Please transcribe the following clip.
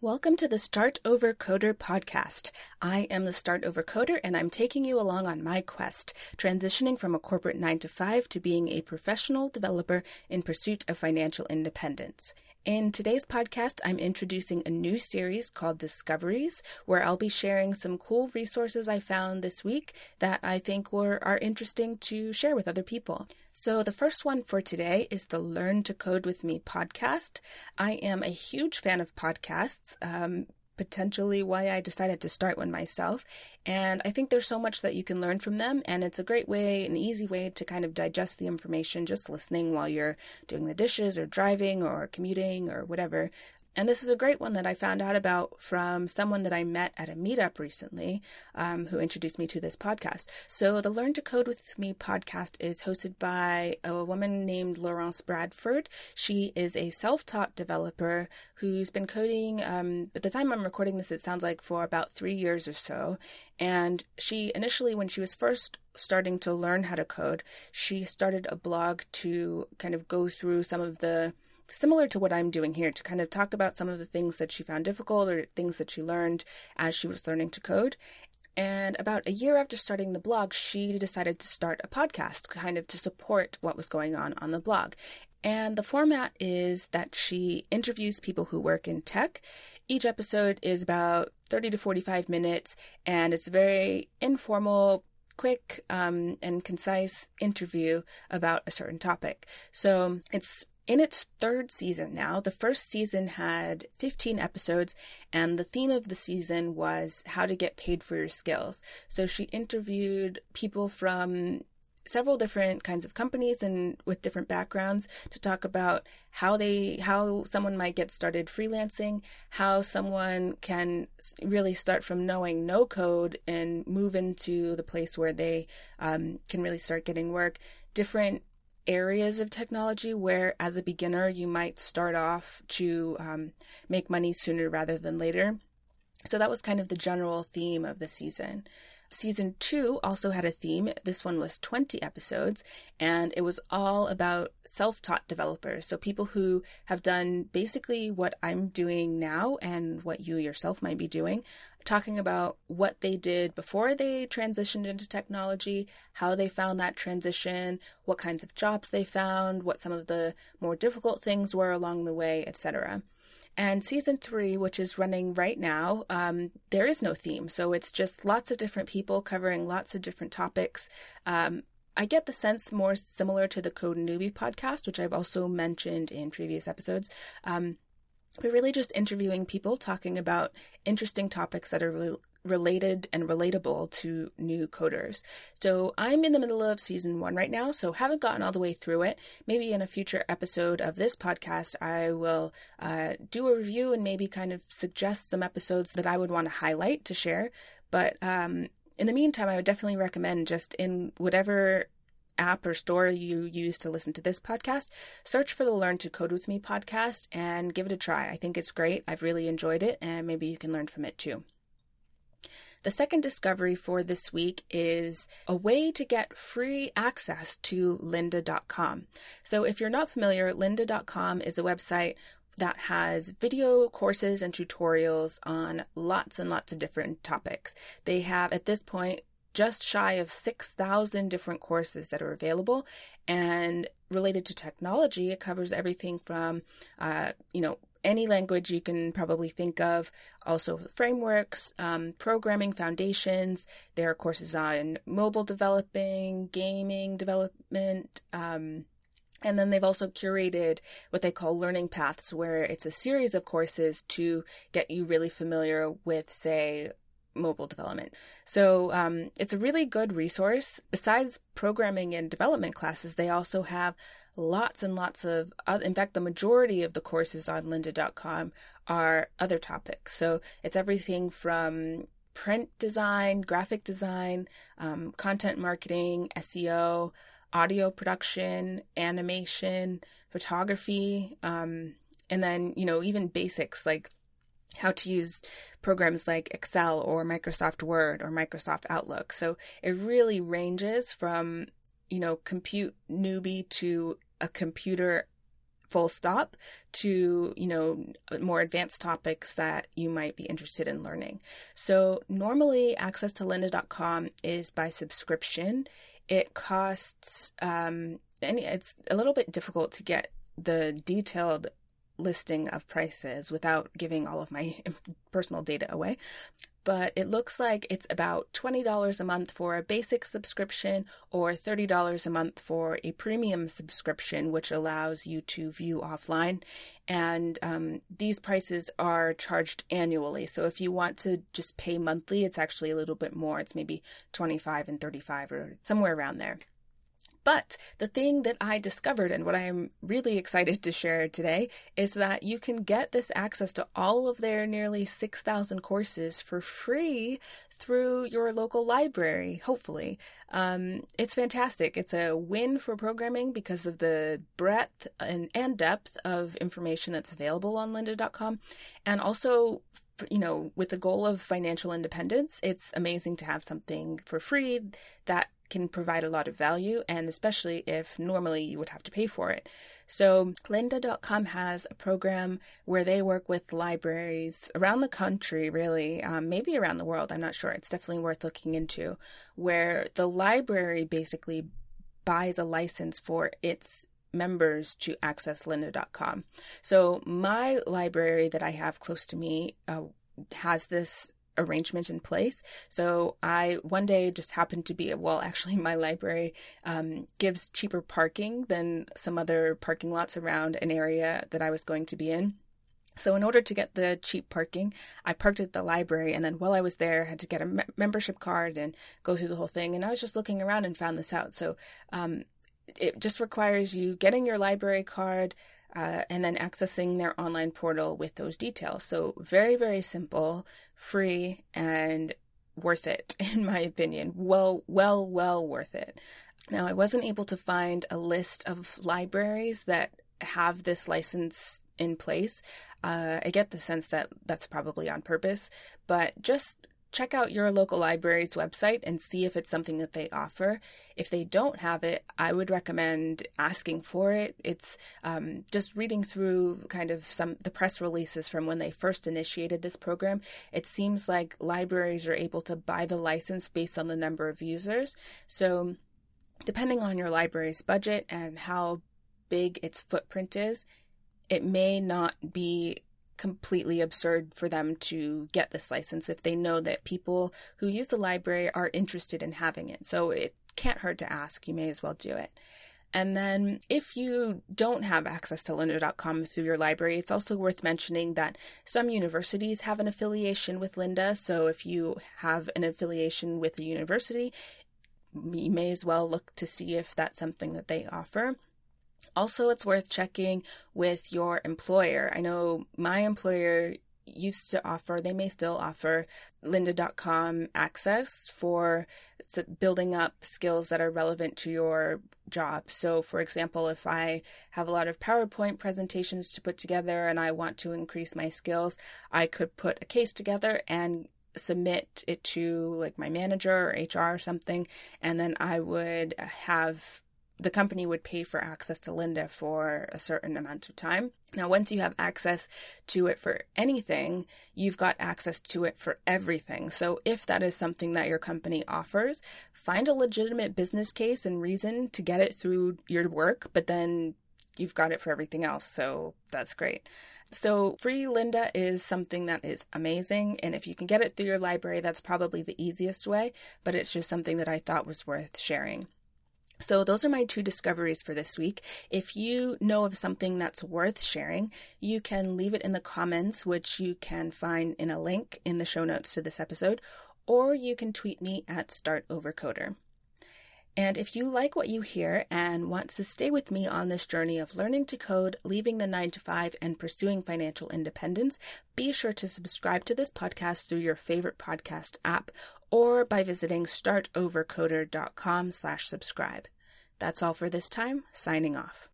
Welcome to the Start Over Coder podcast. I am the Start Over Coder and I'm taking you along on my quest, transitioning from a corporate 9 to 5 to being a professional developer in pursuit of financial independence. In today's podcast, I'm introducing a new series called Discoveries, where I'll be sharing some cool resources I found this week that I think were are interesting to share with other people. So the first one for today is the Learn to Code with Me podcast. I am a huge fan of podcasts. Um, potentially why I decided to start one myself. And I think there's so much that you can learn from them. And it's a great way, an easy way to kind of digest the information just listening while you're doing the dishes or driving or commuting or whatever. And this is a great one that I found out about from someone that I met at a meetup recently um, who introduced me to this podcast. So, the Learn to Code with Me podcast is hosted by a woman named Laurence Bradford. She is a self taught developer who's been coding, um, at the time I'm recording this, it sounds like for about three years or so. And she initially, when she was first starting to learn how to code, she started a blog to kind of go through some of the similar to what I'm doing here to kind of talk about some of the things that she found difficult or things that she learned as she was learning to code. And about a year after starting the blog, she decided to start a podcast kind of to support what was going on on the blog. And the format is that she interviews people who work in tech. Each episode is about 30 to 45 minutes, and it's a very informal, quick, um, and concise interview about a certain topic. So it's in its third season now. The first season had 15 episodes, and the theme of the season was how to get paid for your skills. So she interviewed people from several different kinds of companies and with different backgrounds to talk about how they how someone might get started freelancing how someone can really start from knowing no code and move into the place where they um, can really start getting work different areas of technology where, as a beginner, you might start off to um, make money sooner rather than later. So that was kind of the general theme of the season. Season two also had a theme. This one was 20 episodes, and it was all about self taught developers. So, people who have done basically what I'm doing now and what you yourself might be doing, talking about what they did before they transitioned into technology, how they found that transition, what kinds of jobs they found, what some of the more difficult things were along the way, etc. And season three, which is running right now, um, there is no theme. So it's just lots of different people covering lots of different topics. Um, I get the sense more similar to the Code Newbie podcast, which I've also mentioned in previous episodes. Um, but really just interviewing people talking about interesting topics that are really related and relatable to new coders. So I'm in the middle of season one right now, so haven't gotten all the way through it. Maybe in a future episode of this podcast, I will uh, do a review and maybe kind of suggest some episodes that I would want to highlight to share. But um, in the meantime, I would definitely recommend just in whatever app or store you use to listen to this podcast, search for the Learn to Code with Me podcast and give it a try. I think it's great. I've really enjoyed it, and maybe you can learn from it too. The second discovery for this week is a way to get free access to lynda.com. So if you're not familiar, lynda.com is a website that has video courses and tutorials on lots and lots of different topics. They have at this point just shy of 6,000 different courses that are available. And related to technology, it covers everything from, uh, you know, any language you can probably think of. Also, frameworks, um, programming foundations. There are courses on mobile developing, gaming development. Um, and then they've also curated what they call learning paths, where it's a series of courses to get you really familiar with, say, mobile development. So um, it's a really good resource. Besides programming and development classes, they also have lots and lots of, in fact, the majority of the courses on lynda.com are other topics. So it's everything from print design, graphic design, um, content marketing, SEO, audio production, animation, photography, um, and then, you know, even basics like how to use programs like Excel or Microsoft Word or Microsoft Outlook. So it really ranges from, you know, compute newbie to a computer full stop to you know more advanced topics that you might be interested in learning so normally access to lynda.com is by subscription it costs um and it's a little bit difficult to get the detailed listing of prices without giving all of my personal data away but it looks like it's about $20 a month for a basic subscription or $30 a month for a premium subscription, which allows you to view offline. And um, these prices are charged annually. So if you want to just pay monthly, it's actually a little bit more. It's maybe 25 and 35 or somewhere around there. But the thing that I discovered and what I'm really excited to share today is that you can get this access to all of their nearly 6,000 courses for free through your local library, hopefully. Um, it's fantastic. It's a win for programming because of the breadth and, and depth of information that's available on lynda.com. And also, you know, with the goal of financial independence, it's amazing to have something for free that can provide a lot of value, and especially if normally you would have to pay for it. So, lynda.com has a program where they work with libraries around the country, really, um, maybe around the world. I'm not sure. It's definitely worth looking into, where the library basically buys a license for its members to access lynda.com. So, my library that I have close to me uh, has this arrangement in place. So I one day just happened to be well, actually, my library um, gives cheaper parking than some other parking lots around an area that I was going to be in. So, in order to get the cheap parking, I parked at the library, and then while I was there, I had to get a me- membership card and go through the whole thing. And I was just looking around and found this out. So, um, it just requires you getting your library card, uh, and then accessing their online portal with those details. So, very, very simple, free, and worth it, in my opinion. Well, well, well worth it. Now, I wasn't able to find a list of libraries that have this license in place. Uh, I get the sense that that's probably on purpose, but just check out your local library's website and see if it's something that they offer. If they don't have it, I would recommend asking for it. It's um, just reading through kind of some the press releases from when they first initiated this program. It seems like libraries are able to buy the license based on the number of users. So, depending on your library's budget and how big its footprint is, it may not be completely absurd for them to get this license if they know that people who use the library are interested in having it. So it can't hurt to ask. You may as well do it. And then, if you don't have access to lynda.com through your library, it's also worth mentioning that some universities have an affiliation with Lynda. So, if you have an affiliation with a university, you may as well look to see if that's something that they offer. Also, it's worth checking with your employer. I know my employer used to offer, they may still offer lynda.com access for building up skills that are relevant to your job. So, for example, if I have a lot of PowerPoint presentations to put together and I want to increase my skills, I could put a case together and submit it to like my manager or HR or something, and then I would have the company would pay for access to Lynda for a certain amount of time. Now, once you have access to it for anything, you've got access to it for everything. So, if that is something that your company offers, find a legitimate business case and reason to get it through your work, but then you've got it for everything else. So, that's great. So, free Lynda is something that is amazing. And if you can get it through your library, that's probably the easiest way, but it's just something that I thought was worth sharing. So, those are my two discoveries for this week. If you know of something that's worth sharing, you can leave it in the comments, which you can find in a link in the show notes to this episode, or you can tweet me at StartOverCoder. And if you like what you hear and want to stay with me on this journey of learning to code, leaving the 9 to 5 and pursuing financial independence, be sure to subscribe to this podcast through your favorite podcast app or by visiting startovercoder.com slash subscribe. That's all for this time. Signing off.